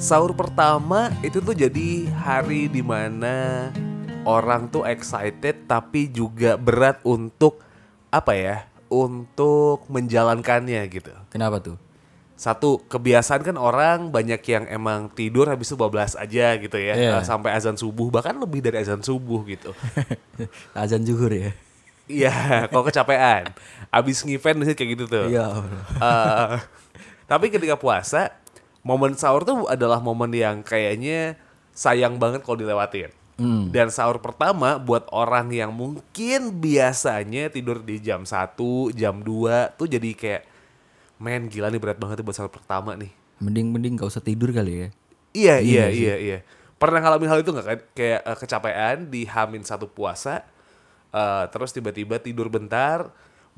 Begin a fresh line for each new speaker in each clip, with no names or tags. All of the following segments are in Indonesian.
sahur pertama itu tuh jadi hari di mana orang tuh excited tapi juga berat untuk apa ya untuk menjalankannya gitu
Kenapa tuh?
satu kebiasaan kan orang banyak yang emang tidur habis itu bablas aja gitu ya
Iya.
eh, sampai azan subuh bahkan lebih dari azan subuh gitu
Azan zuhur ya?
iya kalau kecapean abis ngevent biasanya kayak gitu tuh
Iya.
Eh, tapi ketika puasa, momen sahur tuh adalah momen yang kayaknya sayang banget kalau dilewatin.
Hmm.
Dan sahur pertama buat orang yang mungkin biasanya tidur di jam 1, jam 2 tuh jadi kayak men gila nih berat banget buat sahur pertama nih.
Mending-mending gak usah tidur kali ya?
Iya, iya, iya, iya. Pernah ngalamin hal itu nggak kan? Kayak eh, kecapean di Hamin satu puasa, eh, terus tiba-tiba tidur bentar,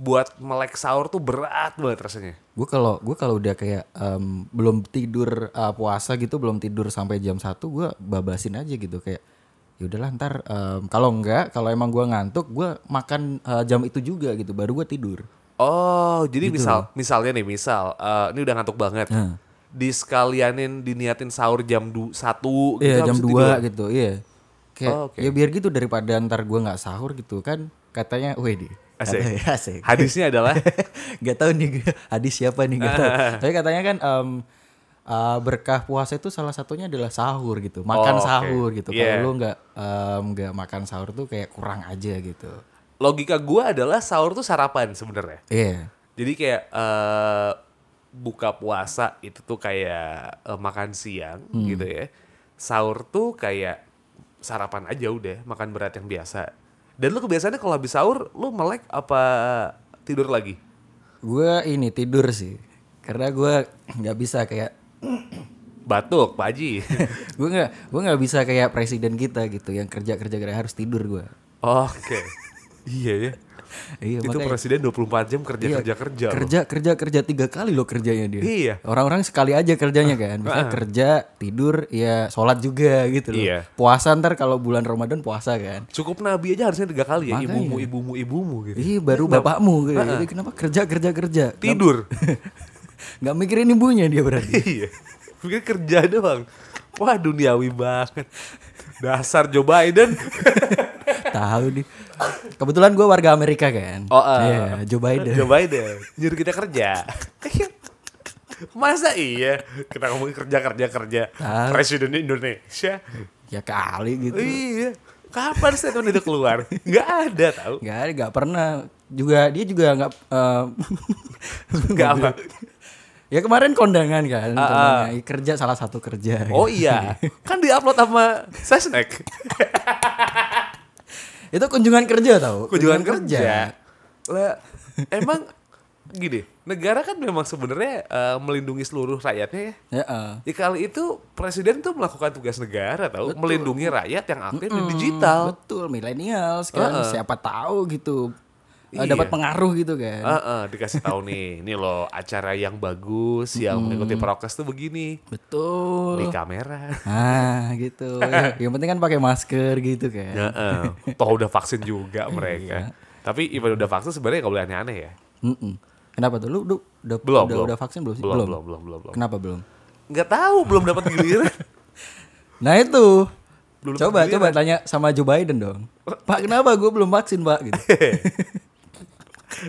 buat melek sahur tuh berat banget rasanya.
Gue kalau gue kalau udah kayak em, belum tidur uh, puasa gitu, belum tidur sampai jam 1 gue babasin aja gitu kayak ya udahlah ntar em, kalau enggak kalau emang gue ngantuk gue makan uh, jam itu juga gitu baru gue tidur.
Oh, jadi
Gitu
misal, misalnya nih, misal, eh, ini udah ngantuk banget,
Nah.
disekalianin diniatin sahur jam du satu, gitu,
Iya
habis
jam
itu
2
tidur.
gitu, iya. Kayak
Oh, oke.
ya biar gitu daripada ntar gue nggak sahur gitu kan katanya, di.
Asik.
Asik.
Hadisnya adalah,
Gak tahu nih hadis siapa nih gak tahu. Tapi katanya kan em, uh, berkah puasa itu salah satunya adalah sahur gitu, makan
Oh, oke.
sahur gitu.
Yeah.
Kalau lu nggak nggak makan sahur tuh kayak kurang aja gitu.
logika gua adalah sahur tuh sarapan sebenarnya.
Iya.
Jadi kayak eh, buka puasa itu tuh kayak eh, makan siang
Hmm.
gitu ya. Sahur tuh kayak sarapan aja udah, makan berat yang biasa. Dan lu kebiasaannya kalau habis sahur, lu melek apa tidur lagi?
Gue ini tidur sih, karena gue nggak bisa kayak
Batuk, Pak Haji.
gue nggak gue nggak bisa kayak presiden kita gitu yang kerja kerja kerja harus tidur gue.
Oke. iya ya.
Iya
itu
makanya-
presiden 24 jam kerja
Iya,
kerja kerja. loh.
kerja kerja kerja tiga kali loh kerjanya dia
Iya.
orang-orang sekali aja kerjanya kan misalnya kerja tidur ya sholat juga gitu loh
Iya.
puasa ntar kalau bulan ramadan puasa kan
Cukup nabi aja harusnya tiga kali ya.
Makanya.
Ibumu, ibumu, ibumu gitu.
Ih baru bapakmu gitu. Jadi kenapa kerja kerja kerja
Tidur.
nggak mikirin ibunya dia berarti
iya. Mungkin kerja doang. Wah duniawi banget. Dasar Joe Biden.
tahu nih. Kebetulan gue warga Amerika kan?
Oh, ah.
Iya, Joe Biden.
Joe Biden. Nyuruh kita kerja. Masa iya? Kita ngomongin kerja kerja kerja. Presiden Indonesia.
Ya kali gitu.
Iya. Kapan statement itu keluar? Nggak ada tahu.
Nggak ada nggak pernah. Juga dia juga nggak eh,
nggak apa?
Ya kemarin kondangan kan
Ah,
kondangan. Ih, kerja salah satu kerja.
Oh iya. Kan diupload sama Sesnek
itu kunjungan kerja tau.
Kunjungan kerja. lah emang gini negara kan memang sebenarnya eh, melindungi seluruh rakyatnya ya.
Ya eh.
Ya kali itu presiden tuh melakukan tugas negara tahu melindungi rakyat yang aktif di digital.
betul milenial kan. Siapa tahu gitu
Iya.
dapat pengaruh gitu kan
Heeh, dikasih tahu nih, ini loh acara yang bagus yang mengikuti prokes tuh begini.
betul
Di kamera.
ah gitu Ya, yang penting kan pakai masker gitu kan
Heeh. Toh udah vaksin juga mereka. Tapi even udah vaksin sebenarnya nggak boleh aneh-aneh ya.
Mm-mm. kenapa tuh lu, lu udah
Belum,
udah,
belum.
udah vaksin belum sih
Belum, belum, belum, belum, belum.
kenapa belum
Nggak tahu, belum dapat giliran.
nah itu
Belum
coba coba tanya sama Joe Biden dong Pak kenapa gue belum vaksin Pak gitu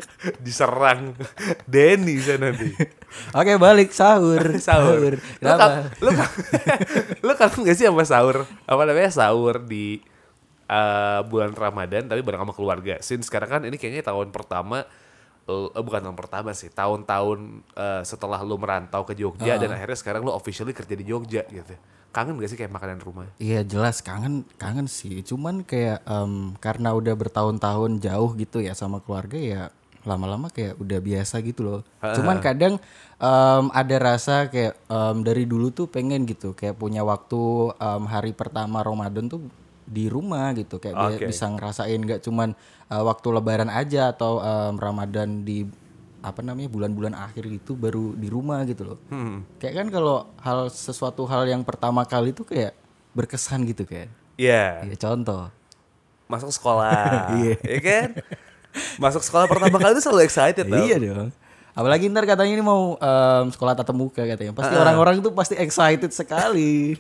Diserang Denny sana nanti.
Oke balik sahur
sahur.
Kenapa?
kan, lu kan, lu kangen gak sih sama sahur? Apa namanya sahur di eh, bulan Ramadan tapi bareng sama keluarga. Since sekarang kan ini kayaknya tahun pertama eh, eh, bukan tahun pertama sih, tahun-tahun eh, setelah lu merantau ke Jogja dan akhirnya sekarang lu officially kerja di Jogja gitu. Kangen gak sih kayak makanan rumah?
Iya jelas kangen kangen sih. Cuman kayak em, karena udah bertahun-tahun jauh gitu ya sama keluarga ya lama-lama kayak udah biasa gitu loh. Cuman kadang em, ada rasa kayak em, dari dulu tuh pengen gitu kayak punya waktu em, hari pertama Ramadan tuh di rumah gitu kayak
Oke.
bisa ngerasain nggak cuman eh, waktu Lebaran aja atau em, Ramadan di apa namanya bulan-bulan akhir itu baru di rumah gitu loh. Kayak kan kalau hal sesuatu hal yang pertama kali itu kayak berkesan gitu kan.
Iya,
Iya contoh.
masuk sekolah. Iya kan? Masuk sekolah pertama kali itu selalu excited tau.
Iya dong. Apalagi ntar katanya ini mau em, sekolah tatap muka katanya. Pasti orang-orang itu pasti excited sekali.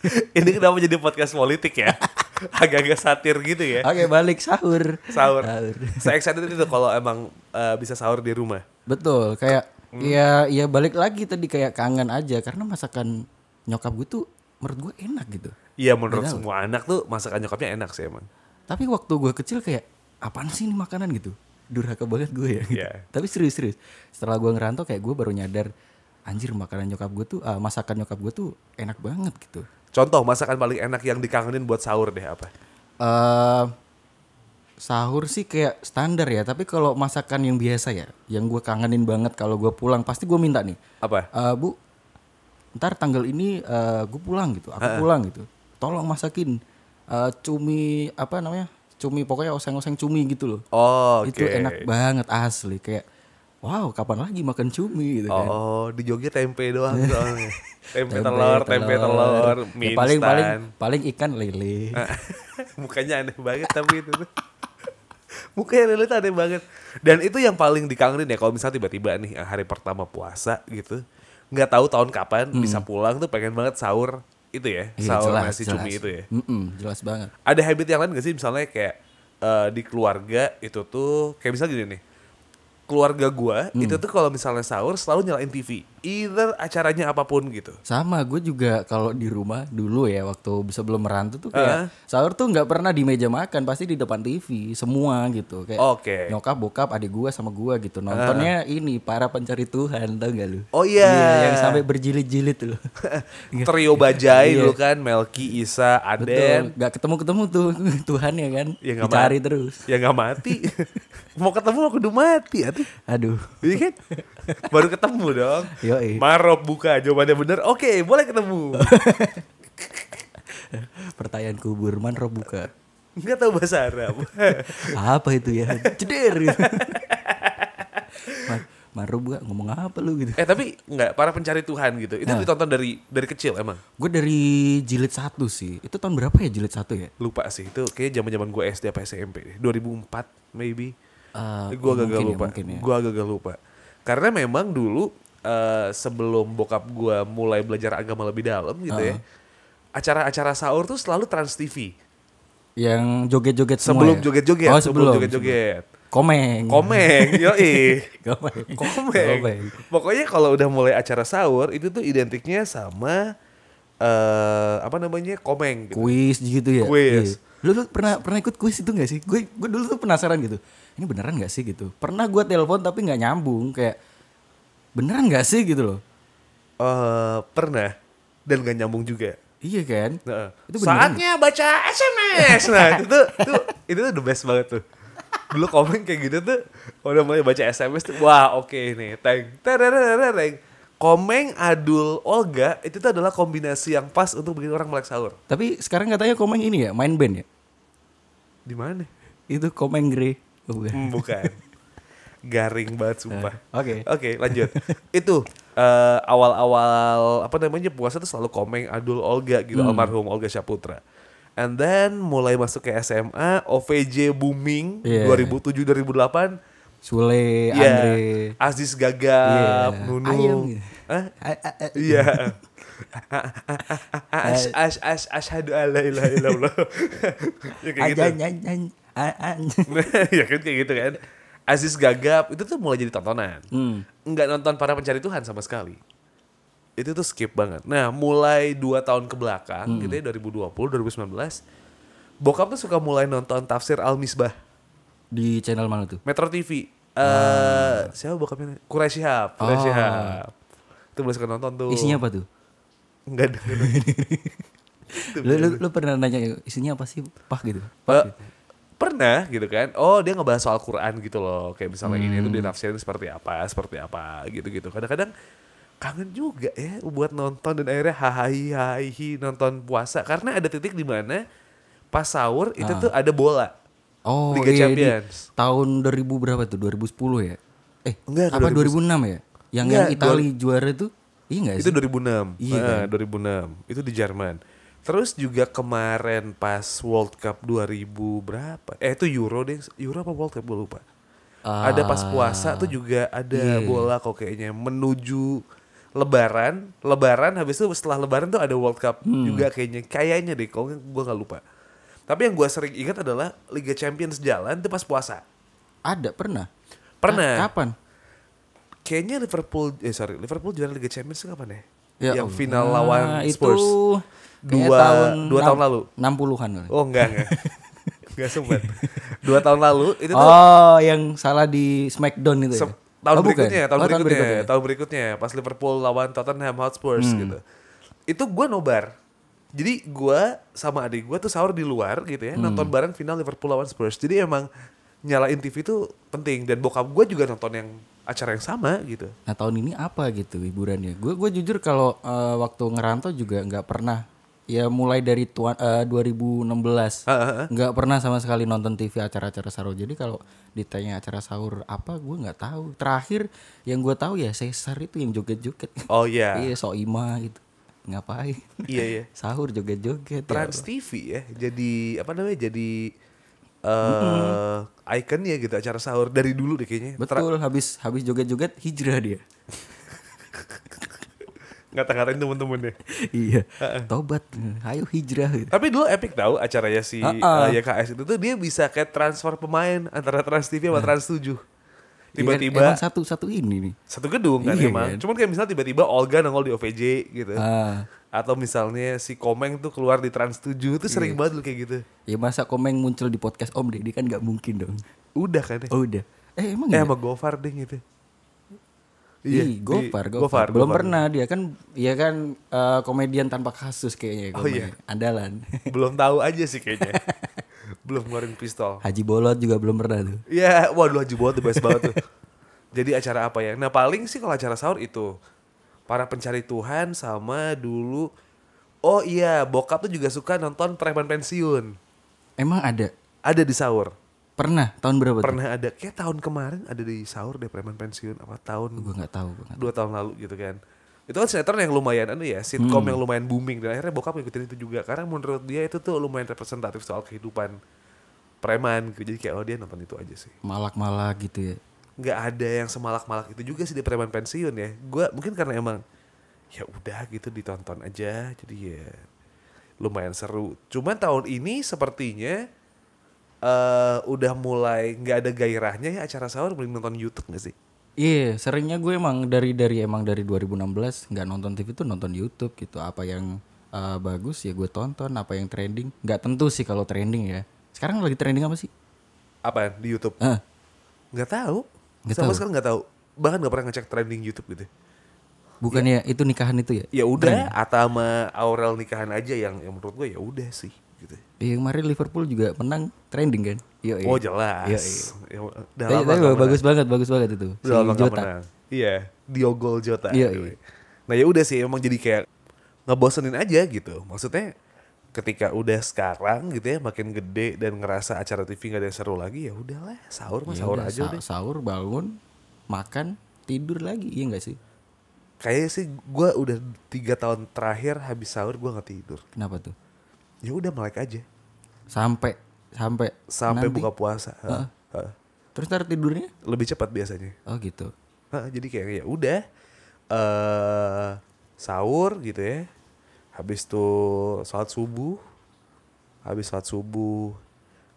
Ini kenapa jadi podcast politik ya? Agak-agak satir gitu ya.
Oke, balik sahur.
Sahur.
Sahur.
Saya excited itu kalau emang eh, bisa sahur di rumah.
Betul, kayak ya ya balik lagi tadi kayak kangen aja karena masakan nyokap gue tuh menurut gue enak gitu.
Iya menurut semua anak tuh masakan nyokapnya enak sih emang.
Tapi waktu gue kecil kayak apaan sih ini makanan gitu. Durhaka banget gue ya. gitu.
Iya.
Tapi serius-serius. Setelah gue ngerantau kayak gue baru nyadar anjir makanan nyokap gue tuh ah, masakan nyokap gue tuh enak banget gitu.
Contoh masakan paling enak yang dikangenin buat sahur deh apa?
eh sahur sih kayak standar ya, tapi kalau masakan yang biasa ya, yang gue kangenin banget kalau gue pulang pasti gue minta nih.
Apa?
Eh, bu, ntar tanggal ini eh, gue pulang gitu, aku pulang gitu. Tolong masakin eh, cumi apa namanya? Cumi pokoknya oseng-oseng cumi gitu loh.
Oh, oke.
Itu enak banget asli kayak wow, kapan lagi makan cumi gitu
Oh,
kan.
oh, di Jogja tempe doang soalnya. tempe, telur, tempe telur, mie
Ya, paling paling
instan.
paling ikan lele.
Mukanya aneh banget tapi itu tuh. Mukanya Lele tuh aneh banget. Dan itu yang paling dikangenin ya kalau misalnya tiba-tiba nih hari pertama puasa gitu. nggak tahu tahun kapan bisa pulang tuh pengen banget sahur itu ya.
Iya,
sahur
jelas,
nasi
jelas.
cumi itu ya.
Mm-mm, jelas banget.
Ada habit yang lain gak sih misalnya kayak eh, di keluarga itu tuh kayak misalnya gini nih. Keluarga gua
Hmm.
itu tuh kalau misalnya sahur selalu nyalain TV. Either acaranya apa pun gitu.
Sama, gue juga kalau di rumah dulu ya waktu sebelum merantau tuh kayak sahur tuh nggak pernah di meja makan, pasti di depan TV semua gitu. Kayak
Oke.
nyokap, bokap, adik gue sama gue gitu. Nontonnya ini para pencari Tuhan, tau gak lu?
Oh iya.
yang sampai berjilid-jilid tuh.
Trio Bajai
Iya.
dulu kan Melki, Isa, Aden.
Betul, nggak ketemu-ketemu tuh Tuhan ya kan?
Ya nggak
Dicari
mati.
terus.
Ya nggak mati. Mau ketemu aku udah mati.
Aduh.
Iya kan? Baru ketemu dong.
Yoi.
Marop buka jawabannya bener. Oke, boleh ketemu.
Pertanyaan kubur man roh buka.
Enggak tahu bahasa Arab.
apa itu ya? Ceder roh buka ngomong apa lu gitu?
eh tapi enggak para pencari Tuhan gitu. Itu ditonton dari dari kecil emang.
Gue dari jilid satu sih. Itu tahun berapa ya jilid satu ya?
Lupa sih itu kayak zaman-zaman gue SD apa SMP deh. 2004 maybe.
Eh,
gue agak
ya,
lupa.
mungkin ya.
Gue agak lupa. Karena memang dulu eh, sebelum bokap gue mulai belajar agama lebih dalam gitu ya. Acara-acara sahur tuh selalu Trans TV.
Yang joget-joget semua
Sebelum
ya?
joget-joget,
Oh,
sebelum
sebelum.
joget-joget.
Komeng.
Komeng, yoi.
Komeng.
Komeng.
Komeng.
Pokoknya kalau udah mulai acara sahur itu tuh identiknya sama eh apa namanya? Komeng gitu.
Kuis gitu ya?
Kuis.
Iya. Lu, lu pernah pernah ikut kuis itu gak sih? Gue gue dulu tuh penasaran gitu. Ini beneran gak sih gitu? Pernah gue telepon tapi nggak nyambung kayak beneran gak sih gitu loh?
Eh pernah dan gak nyambung juga.
Iya kan?
Nah,
Itu
saatnya baca SMS. Nah, itu tuh, itu itu tuh the best banget tuh. Dulu komen kayak gitu tuh udah mulai baca SMS tuh wah oke nih teng tereng Komeng Adul Olga itu tuh adalah kombinasi yang pas untuk bikin orang melek sahur.
Tapi sekarang katanya Komeng ini ya main band ya?
Di mana?
Itu Komeng Grey. Oh, bukan.
Hmm, bukan. Garing banget sumpah.
Oke.
Oke, lanjut. Itu eh, awal-awal apa namanya puasa tuh selalu Komeng Adul Olga gitu
Hmm.
almarhum Olga Syaputra. And then mulai masuk ke SMA, OVJ booming
Iya.
2007 2008.
Sule,
Iya.
Andre.
Aziz Gagap,
Iya.
Nunu.
Ayam gitu. A-
Iya. Ash ash ash ashhadu alla ilaha illallah. ya kayak gitu. Ya kan kayak gitu kan. Aziz Gagap itu tuh mulai jadi tontonan.
Hmm.
Nggak nonton para pencari Tuhan sama sekali. Itu tuh skip banget. Nah, mulai 2 tahun ke belakang
Hmm.
gitu ya 2020, 2019. Bokap tuh suka mulai nonton tafsir Al-Misbah.
Di channel mana tuh?
Metro TV. Eh, siapa bokapnya? Quraisy Shihab, Quraisy
Oh.
Shihab. Itu mulai suka nonton tuh.
Isinya apa tuh?
Enggak denger.
Lu, lu, lu pernah nanya isinya apa sih? Pah gitu. Pah gitu.
pernah gitu kan oh dia ngebahas soal Quran gitu loh kayak misalnya ini
Hmm.
tuh ditafsirin seperti apa seperti apa gitu gitu kadang-kadang kangen juga ya buat nonton dan akhirnya hahahi hahihi nonton puasa karena ada titik di mana pas sahur itu tuh ada bola
Oh,
Liga
iya,
Champions.
Di tahun 2000 berapa tuh? 2010 ya? Eh,
Enggak,
apa
2000.
2006 ya? Yang
Enggak,
yang Itali juara itu? Iya enggak
itu
sih?
2006
Iya
Nah,
kan?
2006 itu di Jerman terus juga kemarin pas World Cup 2000 berapa eh itu Euro deh Euro apa World Cup gue lupa ada pas puasa tuh juga ada bola kok kayaknya menuju Lebaran, Lebaran habis itu setelah Lebaran tuh ada World Cup juga kayaknya, kayaknya deh, kalau gue nggak lupa. Tapi yang gue sering ingat adalah Liga Champions jalan tuh pas puasa.
Ada pernah.
Pernah.
Ka- kapan?
Kayaknya Liverpool, eh sorry, Liverpool juara Liga Champions kapan ya?
Ya
yang final
Ah,
lawan
itu
Spurs.
kayak
Dua-
tahun
dua tahun lalu.
60-an kali.
Oh enggak enggak, enggak sempat. Dua tahun lalu itu tuh
Oh, yang salah di Smackdown itu ya?
Tahun
Oh, bukan?
berikutnya, tahun
Oh,
berikutnya, tahun berikutnya, pas Liverpool lawan Tottenham Hotspur
Hmm.
gitu. Itu gue nobar. Jadi gue sama adik gue tuh sahur di luar gitu ya,
Hmm.
nonton bareng final Liverpool lawan Spurs. Jadi emang nyalain TV itu penting dan bokap gue juga nonton yang acara yang sama gitu.
Nah tahun ini apa gitu hiburannya? Gue gue jujur kalau eh, waktu ngerantau juga nggak pernah. Ya mulai dari tuan, eh, 2016
Ah, ah, ah.
nggak pernah sama sekali nonton TV acara-acara sahur. Jadi kalau ditanya acara sahur apa, gue nggak tahu. Terakhir yang gue tahu ya Caesar itu yang joget-joget.
Oh iya,
Iya Soima gitu. Ngapain?
iya iya.
Sahur joget-joget. ya
Trans TV ya, jadi apa namanya? Jadi eh ikonnya gitu acara sahur dari dulu deh kayaknya. Tra-
Betul, habis habis joget-joget hijrah dia.
Ngata-ngatain temen-temen deh.
iya. Tobat, ayo hijrah gitu.
Tapi dulu epic tahu acaranya si
ah.
uh, YKS itu tuh dia bisa kayak transfer pemain antara Trans TV sama Trans 7.
Iya kan,
Tiba-tiba
emang satu-satu ini nih.
satu gedung kan
Iya
emang.
kan?
Cuman kayak misalnya tiba-tiba Olga nongol di OVJ gitu.
Ah.
Atau misalnya si Komeng tuh keluar di Trans 7 itu
Iya.
sering banget lu kayak gitu.
Ya masa komeng muncul di podcast Om Deddy kan nggak mungkin dong.
Udah kan ya.
Oh udah. Eh emang
eh
ya?
sama Gofar deh gitu.
Iya,
di-
Gofar, Gofar,
Gofar,
Belum
Gofar.
pernah dia kan, ya kan eh, komedian tanpa kasus kayaknya.
Oh, iya.
Andalan.
Belum tahu aja sih kayaknya. Belum ngeluarin pistol.
Haji Bolot juga belum pernah tuh.
Iya, waduh Haji Bolot the best banget tuh. Jadi acara apa ya? Nah paling sih kalau acara sahur itu para pencari Tuhan sama dulu. Oh iya, bokap tuh juga suka nonton preman pensiun.
Emang ada?
Ada di sahur.
Pernah? Tahun berapa tuh?
Pernah ada, kayak tahun kemarin ada di sahur deh preman pensiun. Apa tahun
Gue nggak tahu. gua nggak tahu.
dua tahun lalu gitu kan. Itu kan sinetron yang lumayan anu ya, sitcom yang lumayan booming dan akhirnya bokap ngikutin itu juga karena menurut dia itu tuh lumayan representatif soal kehidupan preman gitu. Jadi kayak oh dia nonton itu aja sih.
Malak-malak gitu ya.
nggak ada yang semalak-malak itu juga sih di preman pensiun ya. Gua mungkin karena emang ya udah gitu ditonton aja jadi ya lumayan seru. Cuman tahun ini sepertinya eh udah mulai nggak ada gairahnya ya acara sahur mending nonton YouTube nggak sih?
Iya, seringnya gue emang dari dari emang dari 2016 nggak nonton TV tuh nonton YouTube gitu. Apa yang eh, bagus ya gue tonton, apa yang trending. Nggak tentu sih kalau trending ya. Sekarang lagi trending apa sih?
Apa di YouTube?
Ah,
Nggak tahu.
Nggak
Sama
tahu.
sekali nggak tahu. Bahkan nggak pernah ngecek trending YouTube gitu.
bukannya itu nikahan itu ya?
Ya udah, Ata sama Aurel nikahan aja yang yang menurut gue ya udah sih gitu.
Iya, kemarin Liverpool juga menang trending kan? Iya,
Oh jelas.
Iya,
Ya, udah
Tapi,
lama
tapi bagus banget, bagus banget itu. Si
lama nggak
Jota.
menang. Iya, Diogo Jota.
Iya, iya.
Nah ya udah sih emang jadi kayak ngebosenin aja gitu. Maksudnya ketika udah sekarang gitu ya makin gede dan ngerasa acara TV nggak ada yang seru lagi ya udahlah sahur mah
Ya
sahur aja
sa-
udah.
Sahur bangun, makan, tidur lagi, iya enggak sih?
Kayaknya sih gue udah tiga tahun terakhir habis sahur gue nggak tidur.
Kenapa tuh?
Ya udah melek aja
Sampai sampai
sampai
nanti.
buka puasa. Heeh. Heeh.
Terus ntar tidurnya?
Lebih cepat biasanya.
Oh gitu.
Heeh, jadi kayak ya udah eh sahur gitu ya. Habis tuh sholat subuh. Habis sholat subuh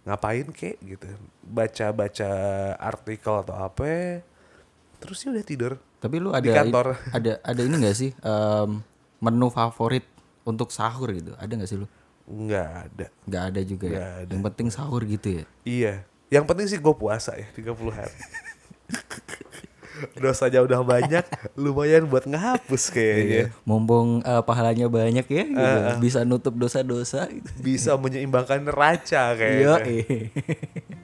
ngapain kek gitu. Baca-baca artikel atau apa. Terus ya udah tidur.
Tapi lu ada
Di kantor.
ada ada ini enggak sih em, menu favorit untuk sahur gitu? Ada nggak sih lu?
Nggak ada.
Nggak ada juga ya.
Nggak ada.
Yang penting sahur gitu ya.
Iya. Yang penting sih gue puasa ya 30 hari. Dosanya udah banyak, lumayan buat ngehapus kayaknya.
Mumpung eh, pahalanya banyak ya, gitu. Bisa nutup dosa-dosa. Gitu.
Bisa menyeimbangkan neraca
Iya.
kayaknya.